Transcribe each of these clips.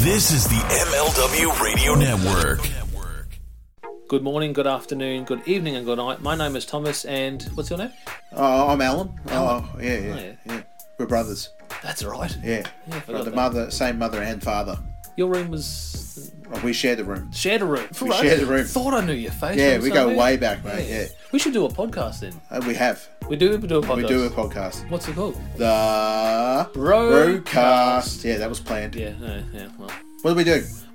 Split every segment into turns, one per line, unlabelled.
This is the MLW Radio Network.
Good morning, good afternoon, good evening, and good night. My name is Thomas, and what's your name?
Oh, I'm Alan. Oh, yeah, yeah,
Oh, yeah.
yeah. We're brothers.
That's right.
Yeah.
Yeah, I
Got
forgot
the
that.
mother, same mother and father.
Your room was
Oh, we shared the room.
shared a room.
We shared a room.
Thought I knew your face.
Yeah, we go way back, mate. Yeah.
We should do a podcast then.
Uh, we have.
We do. We do a podcast.
We do a podcast.
What's it called?
The
Brokast.
Brokast. Yeah, that was planned.
Yeah, yeah, yeah. Well,
What do we do?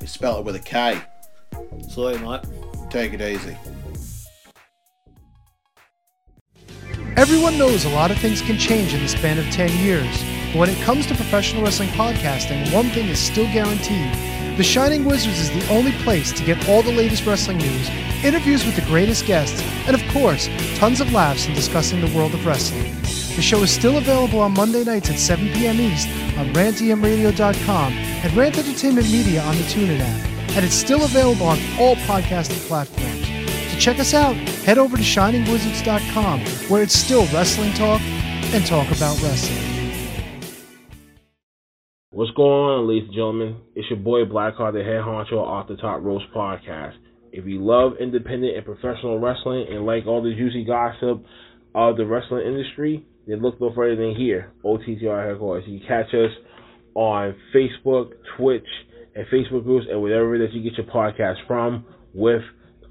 We spell it with a K.
So, mate.
Take it easy.
Everyone knows a lot of things can change in the span of 10 years. But when it comes to professional wrestling podcasting, one thing is still guaranteed. The Shining Wizards is the only place to get all the latest wrestling news, interviews with the greatest guests, and of course, tons of laughs in discussing the world of wrestling. The show is still available on Monday nights at 7 p.m. East on rantemradio.com and Rant Entertainment Media on the TuneIn app. And it's still available on all podcasting platforms. To check us out, head over to shiningwizards.com where it's still wrestling talk and talk about wrestling.
What's going on, ladies and gentlemen? It's your boy Blackheart, the head honcho off the top rope podcast. If you love independent and professional wrestling and like all the juicy gossip of the wrestling industry, then look no further than here, OTTR headquarters. You can catch us on Facebook, Twitch, and Facebook groups, and whatever that you get your podcast from, with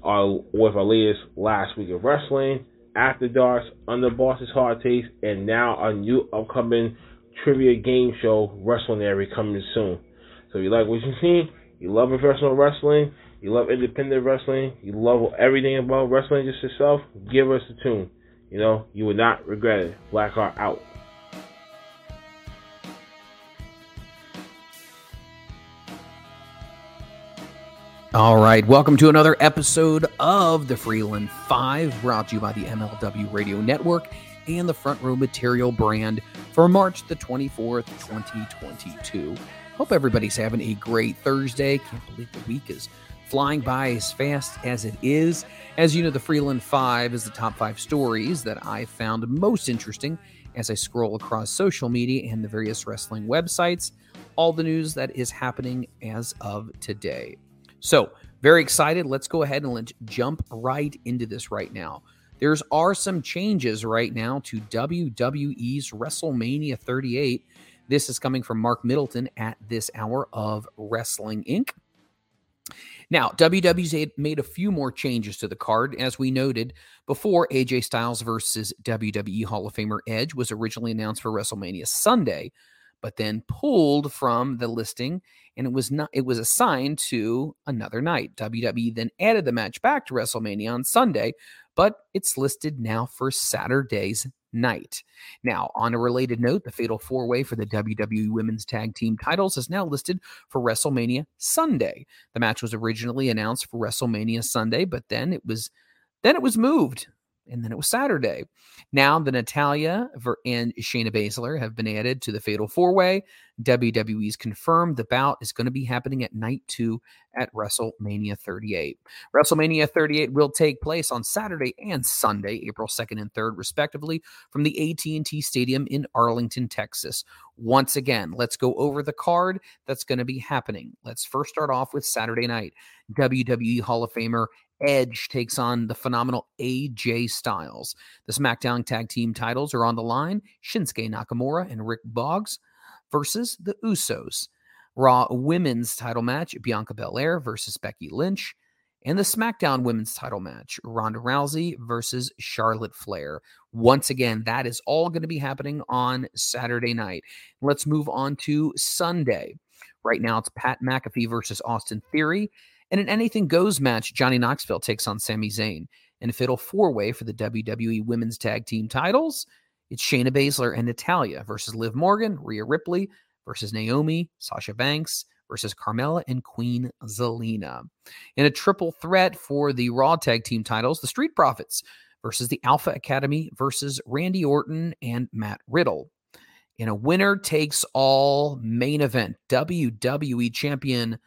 our with our latest last week of wrestling, After Darks, Under Boss's Hard Taste, and now our new upcoming trivia game show, Wrestlinary, coming soon. So if you like what you see, you love professional wrestling, you love independent wrestling, you love everything about wrestling just yourself, give us a tune. You know, you would not regret it. Black Blackheart out.
All right, welcome to another episode of the Freeland 5, brought to you by the MLW Radio Network and the Front Row Material brand for March the 24th, 2022. Hope everybody's having a great Thursday. Can't believe the week is flying by as fast as it is. As you know, the Freeland 5 is the top five stories that I found most interesting as I scroll across social media and the various wrestling websites, all the news that is happening as of today. So, very excited. Let's go ahead and let's jump right into this right now. There's are some changes right now to WWE's WrestleMania 38. This is coming from Mark Middleton at this hour of Wrestling Inc. Now, had made a few more changes to the card, as we noted before. AJ Styles versus WWE Hall of Famer Edge was originally announced for WrestleMania Sunday, but then pulled from the listing and it was not it was assigned to another night. WWE then added the match back to WrestleMania on Sunday, but it's listed now for Saturday's night. Now, on a related note, the fatal four-way for the WWE Women's Tag Team titles is now listed for WrestleMania Sunday. The match was originally announced for WrestleMania Sunday, but then it was then it was moved and then it was Saturday. Now the Natalya and Shayna Baszler have been added to the Fatal Four Way. WWE's confirmed the bout is going to be happening at night two at WrestleMania 38. WrestleMania 38 will take place on Saturday and Sunday, April 2nd and 3rd, respectively, from the AT&T Stadium in Arlington, Texas. Once again, let's go over the card that's going to be happening. Let's first start off with Saturday night. WWE Hall of Famer Edge takes on the phenomenal AJ Styles. The SmackDown Tag Team titles are on the line. Shinsuke Nakamura and Rick Boogs versus the Usos. Raw Women's title match Bianca Belair versus Becky Lynch. And the SmackDown Women's title match Ronda Rousey versus Charlotte Flair. Once again, that is all going to be happening on Saturday night. Let's move on to Sunday. Right now, it's Pat McAfee versus Austin Theory. And in an anything goes match, Johnny Knoxville takes on Sami Zayn. In a fatal four way for the WWE Women's Tag Team titles, it's Shayna Baszler and Natalya versus Liv Morgan, Rhea Ripley versus Naomi, Sasha Banks versus Carmella and Queen Zelina. In a triple threat for the Raw Tag Team titles, the Street Profits versus the Alpha Academy versus Randy Orton and Matt Riddle. In a winner takes all main event, WWE Champion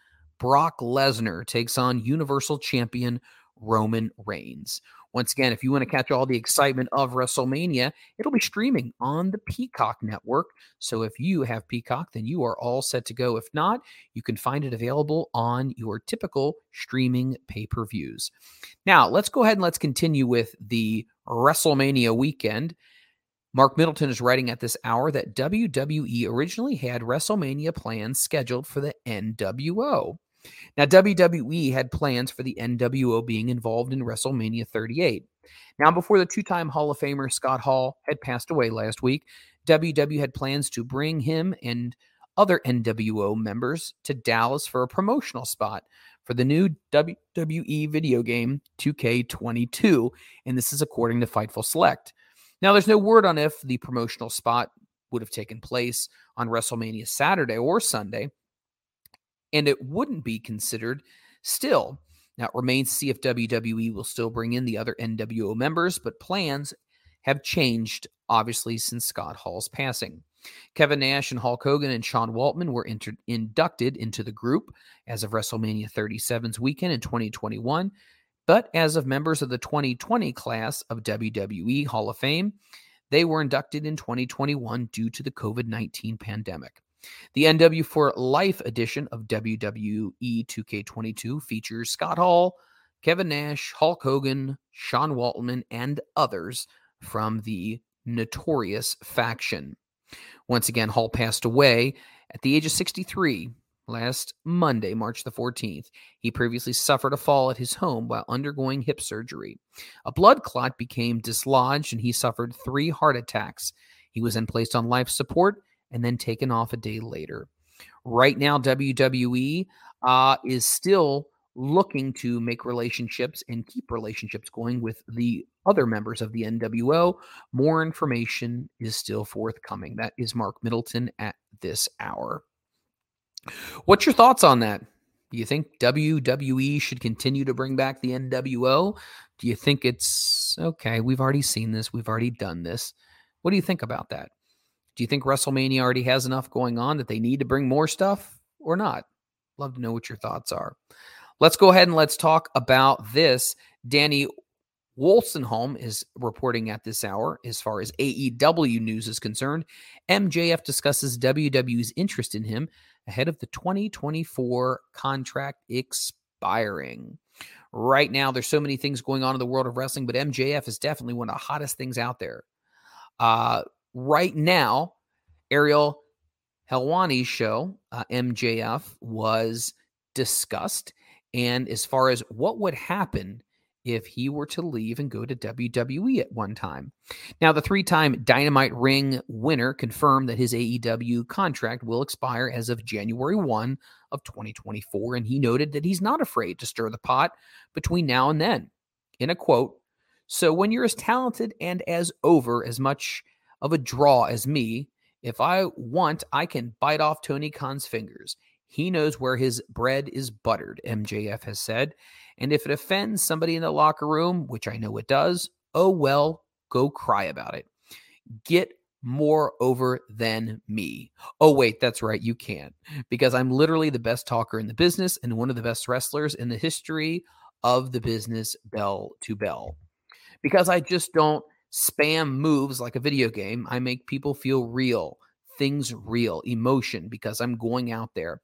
Brock Lesnar takes on Universal Champion Roman Reigns. Once again, if you want to catch all the excitement of WrestleMania, it'll be streaming on the Peacock network. So if you have Peacock, then you are all set to go. If not, you can find it available on your typical streaming pay per views. Now, let's go ahead and let's continue with the WrestleMania weekend. Mark Middleton is writing at this hour that WWE originally had WrestleMania plans scheduled for the NWO. Now, WWE had plans for the NWO being involved in WrestleMania 38. Now, before the two time Hall of Famer Scott Hall had passed away last week, WWE had plans to bring him and other NWO members to Dallas for a promotional spot for the new WWE video game 2K22. And this is according to Fightful Select. Now, there's no word on if the promotional spot would have taken place on WrestleMania Saturday or Sunday, and it wouldn't be considered still. Now, it remains to see if WWE will still bring in the other NWO members, but plans have changed, obviously, since Scott Hall's passing. Kevin Nash and Hulk Hogan and Sean Waltman were inter- inducted into the group as of WrestleMania 37's weekend in 2021. But as of members of the 2020 class of WWE Hall of Fame, they were inducted in 2021 due to the COVID 19 pandemic. The NW for Life edition of WWE 2K22 features Scott Hall, Kevin Nash, Hulk Hogan, Sean Waltman, and others from the Notorious faction. Once again, Hall passed away at the age of 63 last Monday, March the 14th. He previously suffered a fall at his home while undergoing hip surgery. A blood clot became dislodged and he suffered three heart attacks. He was then placed on life support and then taken off a day later. Right now, WWE uh, is still looking to make relationships and keep relationships going with the other members of the NWO. More information is still forthcoming. That is Mark Middleton at this hour. What's your thoughts on that? Do you think WWE should continue to bring back the NWO? Do you think it's okay? We've already seen this, we've already done this. What do you think about that? Do you think WrestleMania already has enough going on that they need to bring more stuff or not? Love to know what your thoughts are. Let's go ahead and let's talk about this. Danny Wolstenholme is reporting at this hour as far as AEW news is concerned. MJF discusses WWE's interest in him ahead of the 2024 contract expiring. Right now, there's so many things going on in the world of wrestling, but MJF is definitely one of the hottest things out there. Uh, right now, Ariel Helwani's show, uh, MJF, was discussed. And as far as what would happen if he were to leave and go to WWE at one time. Now, the three time Dynamite Ring winner confirmed that his AEW contract will expire as of January 1 of 2024. And he noted that he's not afraid to stir the pot between now and then. In a quote, so when you're as talented and as over as much of a draw as me. If I want, I can bite off Tony Khan's fingers. He knows where his bread is buttered, MJF has said. And if it offends somebody in the locker room, which I know it does, oh well, go cry about it. Get more over than me. Oh, wait, that's right. You can't because I'm literally the best talker in the business and one of the best wrestlers in the history of the business, bell to bell. Because I just don't spam moves like a video game. I make people feel real, things real, emotion, because I'm going out there.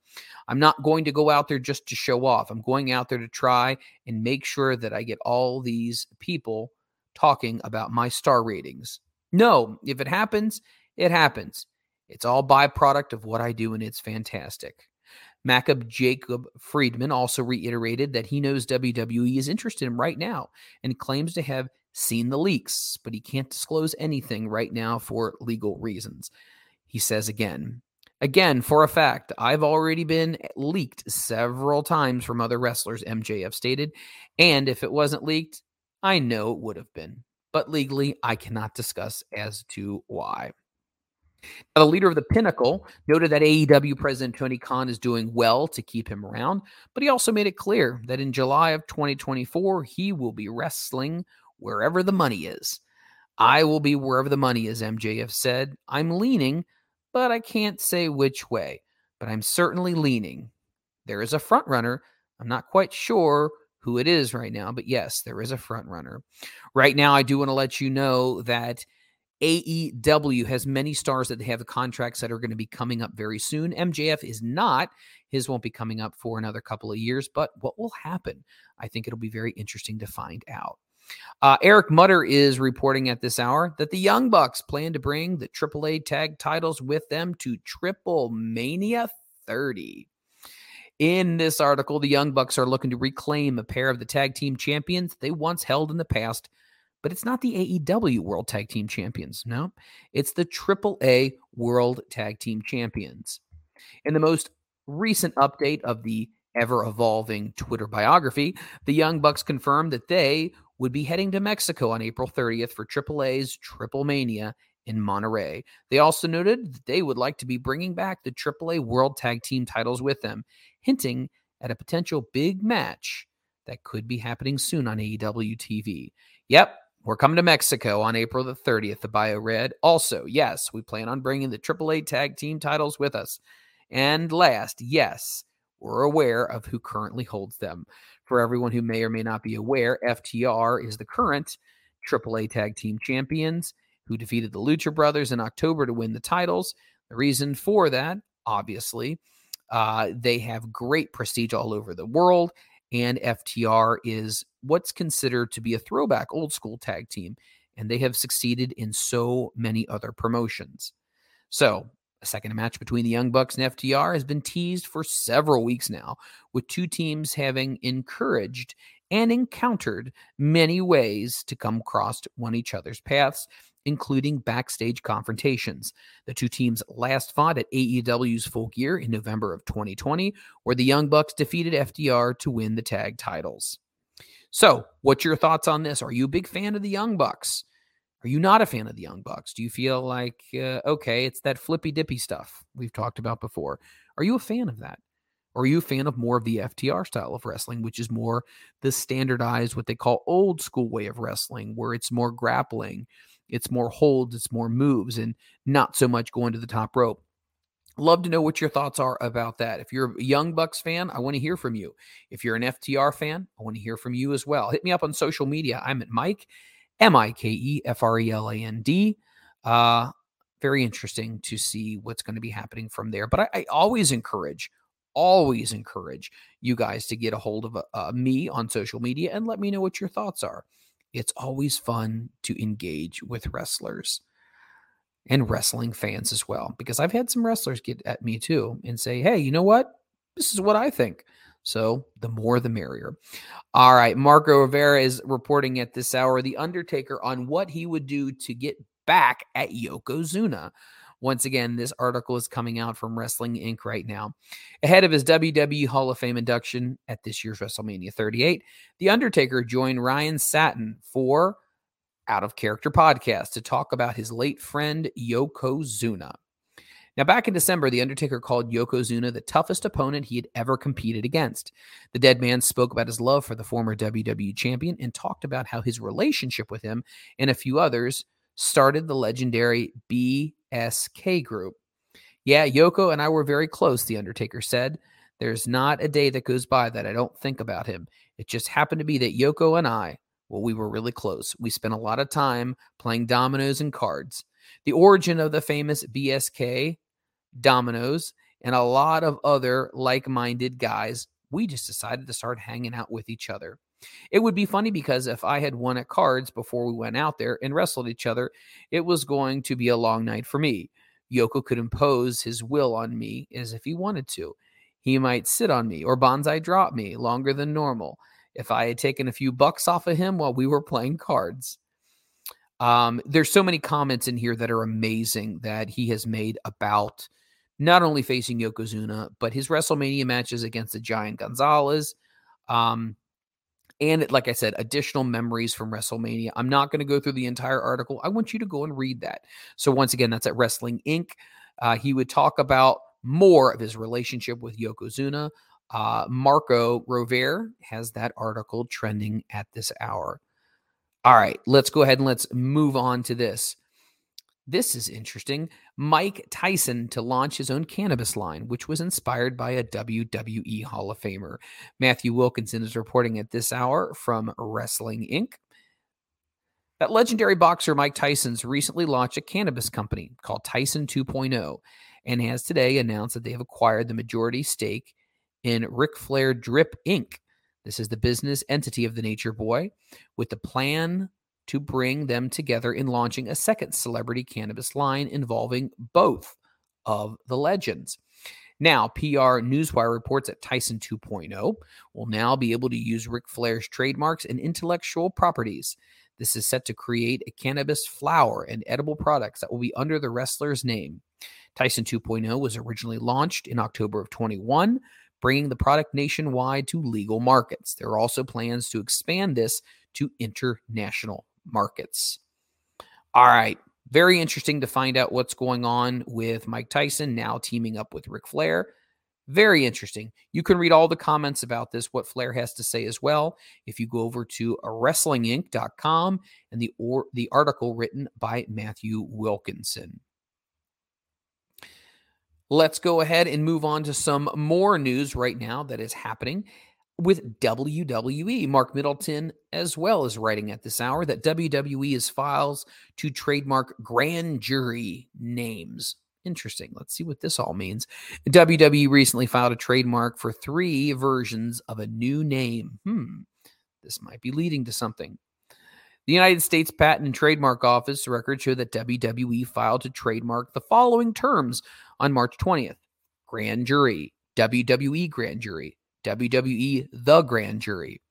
I'm not going to go out there just to show off. I'm going out there to try and make sure that I get all these people talking about my star ratings. No, if it happens, it happens. It's all byproduct of what I do, and it's fantastic. Macab Jacob Friedman also reiterated that he knows WWE is interested in him right now and claims to have seen the leaks, but he can't disclose anything right now for legal reasons. He says again, again, for a fact, I've already been leaked several times from other wrestlers, MJF stated. And if it wasn't leaked, I know it would have been. But legally, I cannot discuss as to why. Now, the leader of the Pinnacle noted that AEW President Tony Khan is doing well to keep him around, but he also made it clear that in July of 2024, he will be wrestling wherever the money is. I will be wherever the money is, MJF said. I'm leaning, but I can't say which way, but I'm certainly leaning. There is a front runner. I'm not quite sure who it is right now, but yes, there is a front runner. Right now, I do want to let you know that AEW has many stars that they have contracts that are going to be coming up very soon. MJF is not. His won't be coming up for another couple of years, but what will happen? I think it'll be very interesting to find out. Uh, Eric Mutter is reporting at this hour that the Young Bucks plan to bring the AAA tag titles with them to Triple Mania 30. In this article, the Young Bucks are looking to reclaim a pair of the tag team champions they once held in the past, but it's not the AEW World Tag Team Champions. No, it's the AAA World Tag Team Champions. In the most recent update of the ever evolving Twitter biography, the Young Bucks confirmed that they would be heading to Mexico on April 30th for AAA's Triple Mania in Monterrey. They also noted that they would like to be bringing back the AAA World Tag Team titles with them, hinting at a potential big match that could be happening soon on AEW TV. Yep, we're coming to Mexico on April the 30th, the bio read. Also, yes, we plan on bringing the AAA Tag Team titles with us. And last, yes, we're aware of who currently holds them. For everyone who may or may not be aware, FTR is the current AAA Tag Team Champions who defeated the Lucha Brothers in October to win the titles. The reason for that, obviously, uh, they have great prestige all over the world, and FTR is what's considered to be a throwback old school tag team, and they have succeeded in so many other promotions. So, a second match between the Young Bucks and FTR has been teased for several weeks now, with two teams having encouraged and encountered many ways to come across one each other's paths, including backstage confrontations. The two teams last fought at AEW's Full Gear in November of 2020, where the Young Bucks defeated FTR to win the tag titles. So, what's your thoughts on this? Are you a big fan of the Young Bucks? Are you not a fan of the Young Bucks? Do you feel like, uh, okay, it's that flippy dippy stuff we've talked about before? Are you a fan of that? Or are you a fan of more of the FTR style of wrestling, which is more the standardized, what they call old school way of wrestling, where it's more grappling, it's more holds, it's more moves, and not so much going to the top rope? Love to know what your thoughts are about that. If you're a Young Bucks fan, I want to hear from you. If you're an FTR fan, I want to hear from you as well. Hit me up on social media. I'm at Mike M I K E F R E L A N D. Uh, very interesting to see what's going to be happening from there. But I, I, always encourage, always encourage you guys to get a hold of uh, me on social media and let me know what your thoughts are. It's always fun to engage with wrestlers and wrestling fans as well, because I've had some wrestlers get at me too and say, hey, you know what? This is what I think. So the more the merrier. All right. Marco Rovere is reporting at this hour The Undertaker on what he would do to get back at Yokozuna. Once again, this article is coming out from Wrestling Inc. right now. Ahead of his WWE Hall of Fame induction at this year's WrestleMania 38, The Undertaker joined Ryan Satin for Out of Character podcast to talk about his late friend Yokozuna. Now, back in December, The Undertaker called Yokozuna the toughest opponent he had ever competed against. The dead man spoke about his love for the former WWE champion and talked about how his relationship with him and a few others started the legendary BSK group. Yeah, Yoko and I were very close, The Undertaker said. There's not a day that goes by that I don't think about him. It just happened to be that Yoko and I, well, we were really close. We spent a lot of time playing dominoes and cards. The origin of the famous BSK Dominoes, and a lot of other like minded guys, we just decided to start hanging out with each other. It would be funny because if I had won at cards before we went out there and wrestled each other, it was going to be a long night for me. Yoko could impose his will on me as if he wanted to. He might sit on me or Banzai drop me longer than normal if I had taken a few bucks off of him while we were playing cards. Um, there's so many comments in here that are amazing that he has made about not only facing Yokozuna, but his WrestleMania matches against the Giant Gonzalez. Um, and like I said, additional memories from WrestleMania. I'm not going to go through the entire article. I want you to go and read that. So once again, that's at Wrestling Inc. Uh, he would talk about more of his relationship with Yokozuna. Uh, Marco Rovere has that article trending at this hour. All right, let's go ahead and let's move on to this. This is interesting. Mike Tyson to launch his own cannabis line, which was inspired by a WWE Hall of Famer. Matthew Wilkinson is reporting at this hour from Wrestling Inc. That legendary boxer Mike Tyson's recently launched a cannabis company called Tyson 2.0 and has today announced that they have acquired the majority stake in Ric Flair Drip Inc. This is the business entity of the Nature Boy with the plan to bring them together in launching a second celebrity cannabis line involving both of the legends. Now, PR Newswire reports that Tyson 2.0 will now be able to use Ric Flair's trademarks and intellectual properties. This is set to create a cannabis flower and edible products that will be under the wrestler's name. Tyson 2.0 was originally launched in October of 21, bringing the product nationwide to legal markets. There are also plans to expand this to international markets. All right. Very interesting to find out what's going on with Mike Tyson now teaming up with Ric Flair. Very interesting. You can read all the comments about this, what Flair has to say as well, if you go over to wrestlinginc.com and the or the article written by Matthew Wilkinson. Let's go ahead and move on to some more news right now that is happening with WWE. Mark Middleton, as well, is writing at this hour that WWE is files to trademark grand jury names. Interesting. Let's see what this all means. WWE recently filed a trademark for three versions of a new name. Hmm, this might be leading to something. The United States Patent and Trademark Office records show that WWE filed to trademark the following terms on March 20th Grand Jury, WWE Grand Jury, WWE The Grand Jury.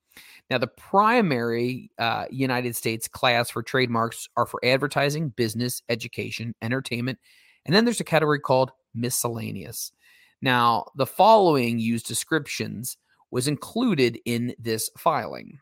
Now, the primary uh, United States class for trademarks are for advertising, business, education, entertainment, and then there's a category called miscellaneous. Now, the following used descriptions was included in this filing.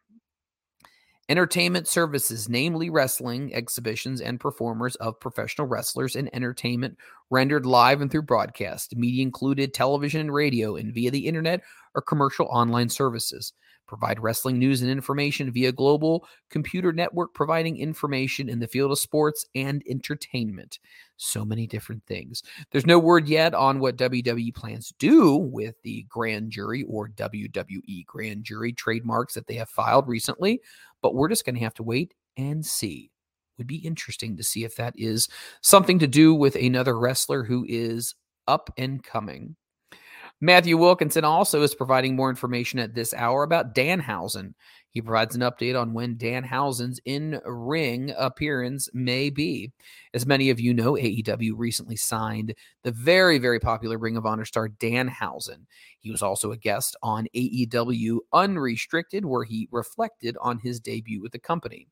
Entertainment services, namely wrestling exhibitions and performers of professional wrestlers and entertainment rendered live and through broadcast. Media included television and radio and via the internet or commercial online services. Provide wrestling news and information via global computer network, providing information in the field of sports and entertainment. So many different things. There's no word yet on what WWE plans to do with the grand jury or WWE grand jury trademarks that they have filed recently but we're just going to have to wait and see. Would be interesting to see if that is something to do with another wrestler who is up and coming. Matthew Wilkinson also is providing more information at this hour about Danhausen. He provides an update on when Danhausen's in ring appearance may be. As many of you know, AEW recently signed the very, very popular Ring of Honor star Danhausen. He was also a guest on AEW Unrestricted, where he reflected on his debut with the company.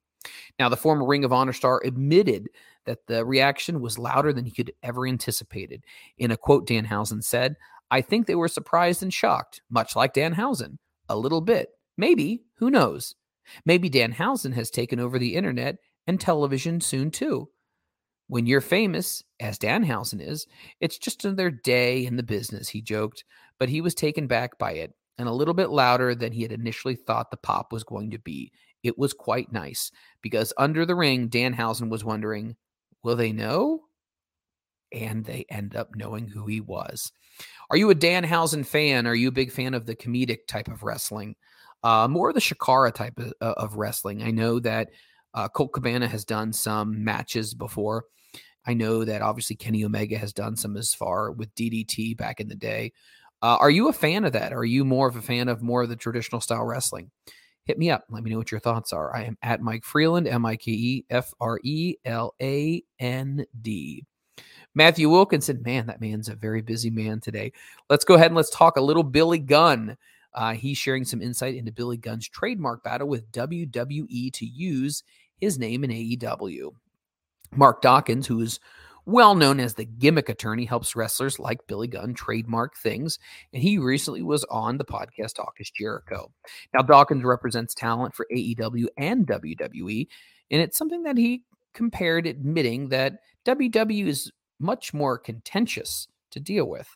Now, the former Ring of Honor star admitted that the reaction was louder than he could ever anticipated. In a quote, Danhausen said, I think they were surprised and shocked, much like Dan Danhausen. A little bit. Maybe. Who knows? Maybe Dan Danhausen has taken over the internet and television soon too. When you're famous, as Dan Danhausen is, it's just another day in the business, he joked, but he was taken back by it and a little bit louder than he had initially thought the pop was going to be. It was quite nice because under the ring, Dan Danhausen was wondering, will they know? And they end up knowing who he was. Are you a Danhausen fan? Are you a big fan of the comedic type of wrestling? Uh, more of the Chikara type of, uh, of wrestling. I know that uh, Colt Cabana has done some matches before. I know that obviously Kenny Omega has done some as far with DDT back in the day. Uh, are you a fan of that? Are you more of a fan of more of the traditional style wrestling? Hit me up. Let me know what your thoughts are. I am at Mike Freeland, M I K E F R E L A N D. Matthew Wilkinson, man, that man's a very busy man today. Let's go ahead and let's talk a little Billy Gunn. Uh, he's sharing some insight into Billy Gunn's trademark battle with WWE to use his name in AEW. Mark Dawkins, who is well known as the gimmick attorney, helps wrestlers like Billy Gunn trademark things, and he recently was on the podcast Talk is Jericho. Now, Dawkins represents talent for AEW and WWE, and it's something that he compared, admitting that WWE is much more contentious to deal with.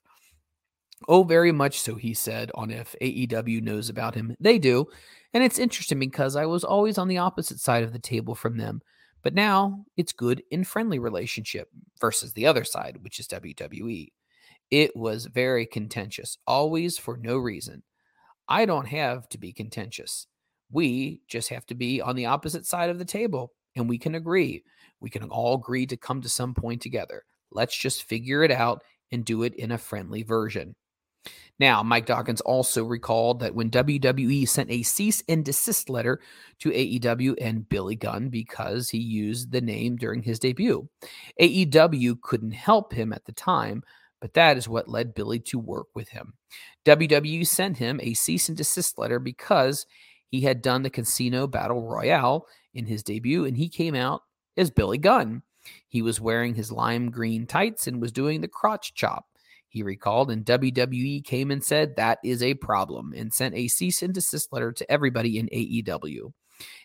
Oh, very much so, he said, on if AEW knows about him. They do. And it's interesting because I was always on the opposite side of the table from them. But now it's good in friendly relationship versus the other side, which is WWE. It was very contentious, always for no reason. I don't have to be contentious. We just have to be on the opposite side of the table and we can agree. We can all agree to come to some point together. Let's just figure it out and do it in a friendly version. Now, Mike Dawkins also recalled that when WWE sent a cease and desist letter to AEW and Billy Gunn because he used the name during his debut, AEW couldn't help him at the time, but that is what led Billy to work with him. WWE sent him a cease and desist letter because he had done the Casino Battle Royale in his debut and he came out as Billy Gunn. He was wearing his lime green tights and was doing the crotch chop he recalled, and WWE came and said that is a problem and sent a cease and desist letter to everybody in AEW.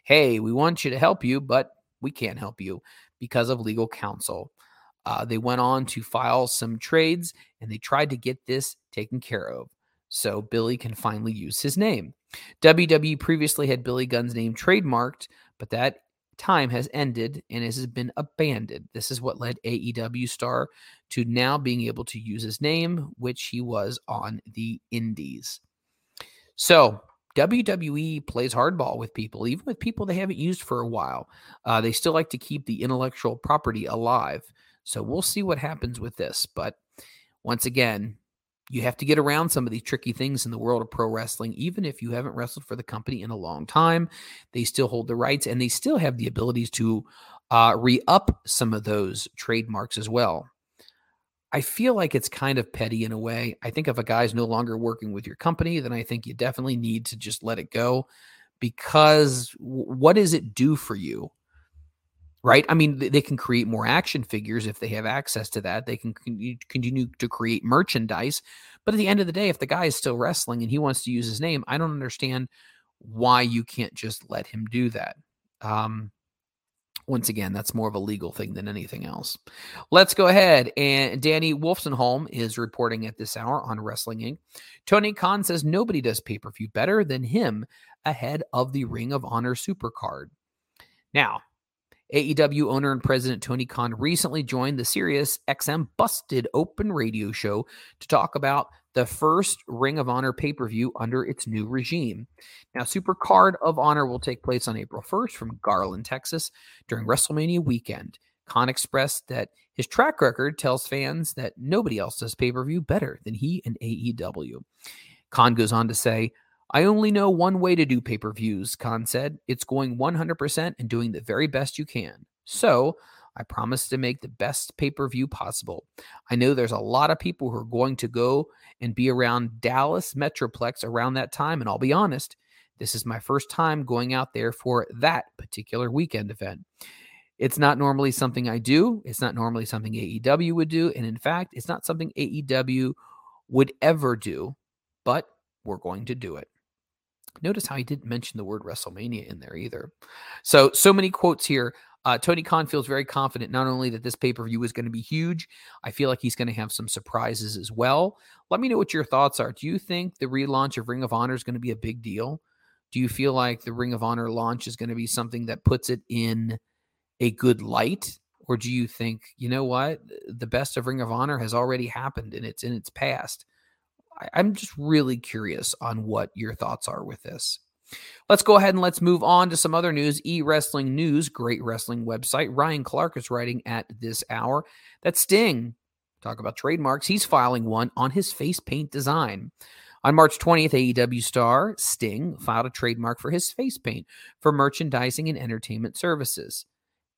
Hey, we want you to help you, but we can't help you because of legal counsel. Uh, they went on to file some trades and they tried to get this taken care of so Billy can finally use his name. WWE previously had Billy Gunn's name trademarked, but that time has ended and has been abandoned. This is what led AEW star to now being able to use his name, which he was on the Indies. So WWE plays hardball with people, even with people they haven't used for a while. Uh, they still like to keep the intellectual property alive. So we'll see what happens with this. But once again, you have to get around some of these tricky things in the world of pro wrestling. Even if you haven't wrestled for the company in a long time, they still hold the rights and they still have the abilities to uh, re up some of those trademarks as well. I feel like it's kind of petty in a way. I think if a guy's no longer working with your company, then I think you definitely need to just let it go because what does it do for you? Right? I mean, they can create more action figures if they have access to that. They can continue to create merchandise. But at the end of the day, if the guy is still wrestling and he wants to use his name, I don't understand why you can't just let him do that. Um, once again, that's more of a legal thing than anything else. Let's go ahead. And Danny Wolstenholme is reporting at this hour on Wrestling Inc. Tony Khan says nobody does pay per view better than him ahead of the Ring of Honor Supercard. Now, AEW owner and president Tony Khan recently joined the Sirius XM Busted Open radio show to talk about the first Ring of Honor pay per view under its new regime. Now, Super Card of Honor will take place on April 1st from Garland, Texas during WrestleMania weekend. Khan expressed that his track record tells fans that nobody else does pay per view better than he and AEW. Khan goes on to say, I only know one way to do pay per views, Khan said. It's going 100% and doing the very best you can. So I promise to make the best pay per view possible. I know there's a lot of people who are going to go and be around Dallas Metroplex around that time. And I'll be honest, this is my first time going out there for that particular weekend event. It's not normally something I do. It's not normally something AEW would do. And in fact, it's not something AEW would ever do, but we're going to do it. Notice how he didn't mention the word WrestleMania in there either. So, so many quotes here. Uh, Tony Khan feels very confident not only that this pay per view is going to be huge, I feel like he's going to have some surprises as well. Let me know what your thoughts are. Do you think the relaunch of Ring of Honor is going to be a big deal? Do you feel like the Ring of Honor launch is going to be something that puts it in a good light? Or do you think, you know what, the best of Ring of Honor has already happened and it's in its past? I'm just really curious on what your thoughts are with this. Let's go ahead and let's move on to some other news. E Wrestling News, great wrestling website. Ryan Clark is writing at this hour that Sting, talk about trademarks, he's filing one on his face paint design. On March 20th, AEW star Sting filed a trademark for his face paint for merchandising and entertainment services.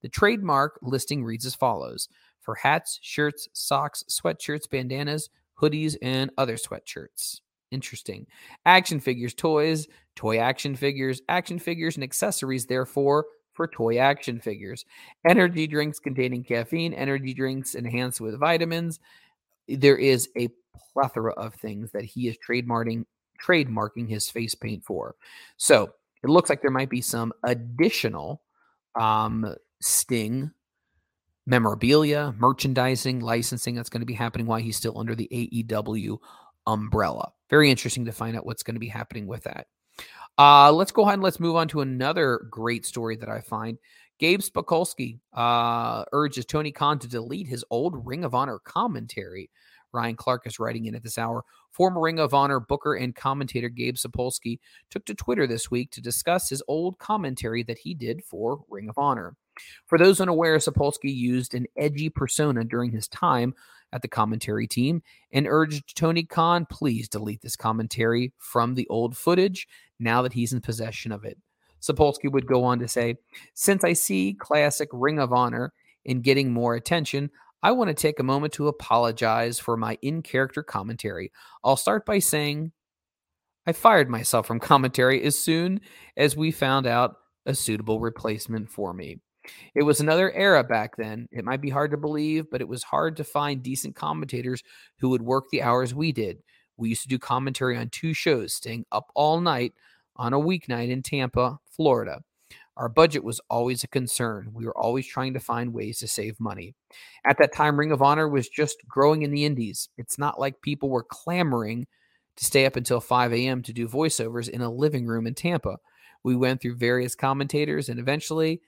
The trademark listing reads as follows for hats, shirts, socks, sweatshirts, bandanas, hoodies, and other sweatshirts. Interesting. Action figures, toys, toy action figures, action figures, and accessories, therefore, for toy action figures. Energy drinks containing caffeine, energy drinks enhanced with vitamins. There is a plethora of things that he is trademarking trademarking his face paint for. So it looks like there might be some additional um, Sting memorabilia, merchandising, licensing that's going to be happening while he's still under the AEW umbrella. Very interesting to find out what's going to be happening with that. Uh, let's go ahead and let's move on to another great story that I find. Gabe Sapolsky uh, urges Tony Khan to delete his old Ring of Honor commentary. Ryan Clark is writing in at this hour. Former Ring of Honor booker and commentator Gabe Sapolsky took to Twitter this week to discuss his old commentary that he did for Ring of Honor. For those unaware, Sapolsky used an edgy persona during his time at the commentary team and urged Tony Khan, please delete this commentary from the old footage now that he's in possession of it. Sapolsky would go on to say, Since I see classic Ring of Honor in getting more attention, I want to take a moment to apologize for my in character commentary. I'll start by saying I fired myself from commentary as soon as we found out a suitable replacement for me. It was another era back then. It might be hard to believe, but it was hard to find decent commentators who would work the hours we did. We used to do commentary on two shows, staying up all night on a weeknight in Tampa, Florida. Our budget was always a concern. We were always trying to find ways to save money. At that time, Ring of Honor was just growing in the indies. It's not like people were clamoring to stay up until 5 a.m. to do voiceovers in a living room in Tampa. We went through various commentators, and eventually,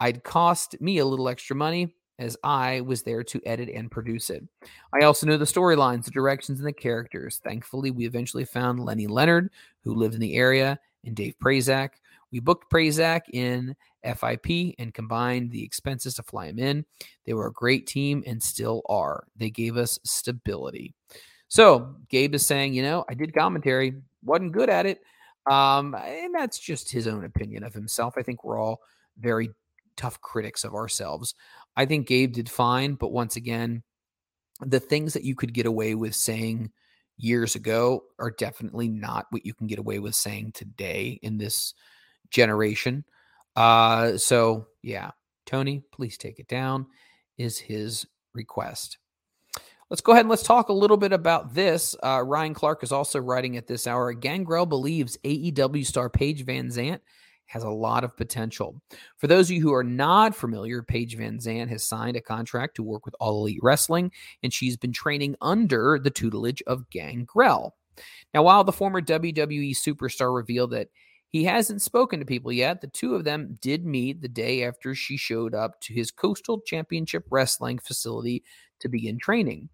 I'd cost me a little extra money as I was there to edit and produce it. I also knew the storylines, the directions, and the characters. Thankfully, we eventually found Lenny Leonard, who lived in the area, and Dave Prazak. We booked Prazak in FIP and combined the expenses to fly him in. They were a great team and still are. They gave us stability. So Gabe is saying, you know, I did commentary, wasn't good at it. Um, and that's just his own opinion of himself. I think we're all very tough critics of ourselves. I think Gabe did fine, but once again, the things that you could get away with saying years ago are definitely not what you can get away with saying today in this generation. Uh, so yeah, Tony, please take it down, is his request. Let's go ahead and let's talk a little bit about this. Uh, Ryan Clark is also writing at this hour. Gangrel believes AEW star Paige VanZant has a lot of potential. For those of you who are not familiar, Paige VanZant has signed a contract to work with All Elite Wrestling, and she's been training under the tutelage of Gangrel. Now, while the former WWE superstar revealed that he hasn't spoken to people yet, the two of them did meet the day after she showed up to his Coastal Championship Wrestling facility to begin training.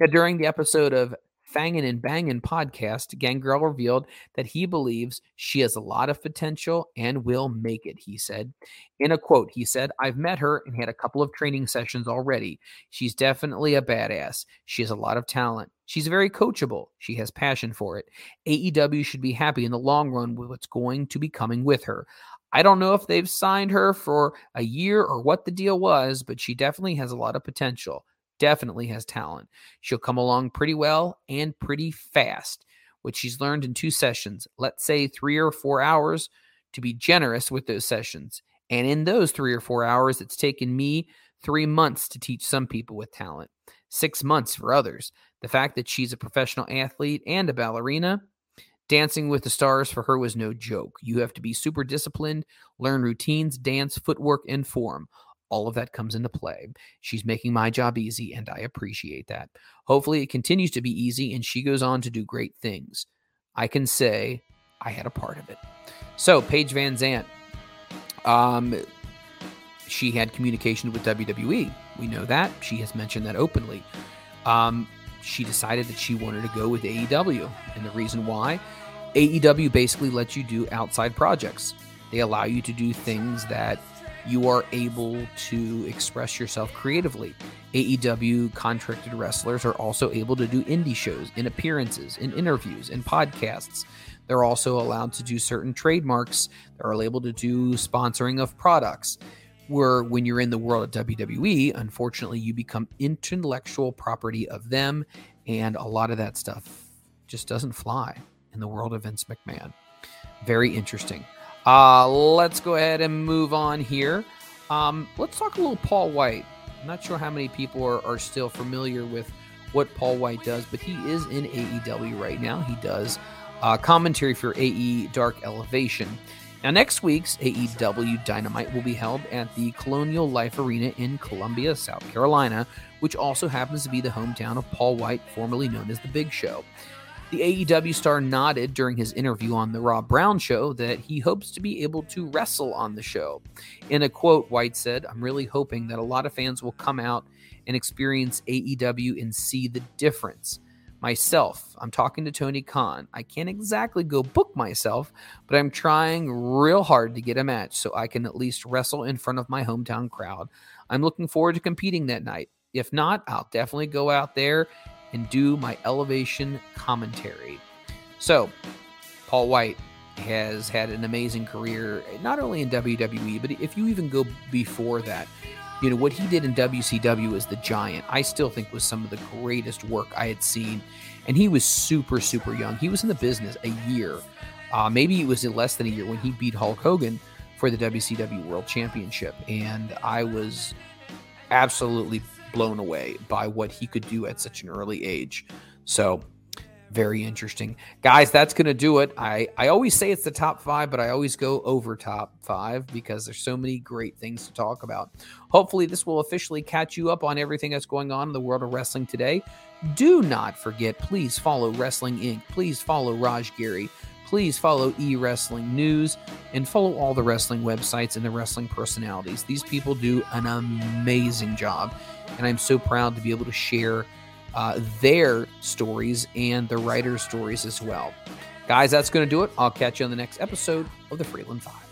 Now, during the episode of Fangin' and Bangin' podcast, Gangrel revealed that he believes she has a lot of potential and will make it, he said. In a quote, he said, I've met her and had a couple of training sessions already. She's definitely a badass. She has a lot of talent. She's very coachable. She has passion for it. AEW should be happy in the long run with what's going to be coming with her. I don't know if they've signed her for a year or what the deal was, but she definitely has a lot of potential definitely has talent. She'll come along pretty well and pretty fast, which she's learned in two sessions, let's say three or four hours to be generous with those sessions. And in those three or four hours, it's taken me three months to teach some people with talent, six months for others. The fact that she's a professional athlete and a ballerina, dancing with the stars for her was no joke. You have to be super disciplined, learn routines, dance, footwork, and form all of that comes into play. She's making my job easy, and I appreciate that. Hopefully, it continues to be easy and she goes on to do great things. I can say I had a part of it. So, Paige VanZant, um, she had communication with WWE. We know that. She has mentioned that openly. Um, she decided that she wanted to go with AEW. And the reason why AEW basically lets you do outside projects. They allow you to do things that you are able to express yourself creatively. AEW contracted wrestlers are also able to do indie shows, in appearances, in interviews, in podcasts. They're also allowed to do certain trademarks. They're able to do sponsoring of products. Where when you're in the world of WWE, unfortunately, you become intellectual property of them, and a lot of that stuff just doesn't fly in the world of Vince McMahon. Very interesting. Uh, let's go ahead and move on here. Um, let's talk a little Paul White. I'm not sure how many people are, are still familiar with what Paul White does, but he is in AEW right now. He does uh, commentary for AE Dark Elevation. Now, next week's AEW Dynamite will be held at the Colonial Life Arena in Columbia, South Carolina, which also happens to be the hometown of Paul White, formerly known as The Big Show. The AEW star nodded during his interview on The Rob Brown Show that he hopes to be able to wrestle on the show. In a quote, White said, I'm really hoping that a lot of fans will come out and experience AEW and see the difference myself. I'm talking to Tony Khan. I can't exactly go book myself, but I'm trying real hard to get a match so I can at least wrestle in front of my hometown crowd. I'm looking forward to competing that night. If not, I'll definitely go out there and do my elevation commentary. So, Paul White has had an amazing career, not only in WWE, but if you even go before that, you know, what he did in WCW as the Giant, I still think was some of the greatest work I had seen. And he was super, super young. He was in the business a year. Uh, maybe it was less than a year when he beat Hulk Hogan for the WCW World Championship. And I was absolutely blown away by what he could do at such an early age. So, very interesting. Guys, that's going to do it. I, I always say it's the top five, but I always go over top five because there's so many great things to talk about. Hopefully, this will officially catch you up on everything that's going on in the world of wrestling today. Do not forget, please follow Wrestling Inc., please follow Raj Giri. Please follow E Wrestling News and follow all the wrestling websites and the wrestling personalities. These people do an amazing job, and I'm so proud to be able to share uh, their stories and the writers' stories as well. Guys, that's going to do it. I'll catch you on the next episode of the Freeland Five.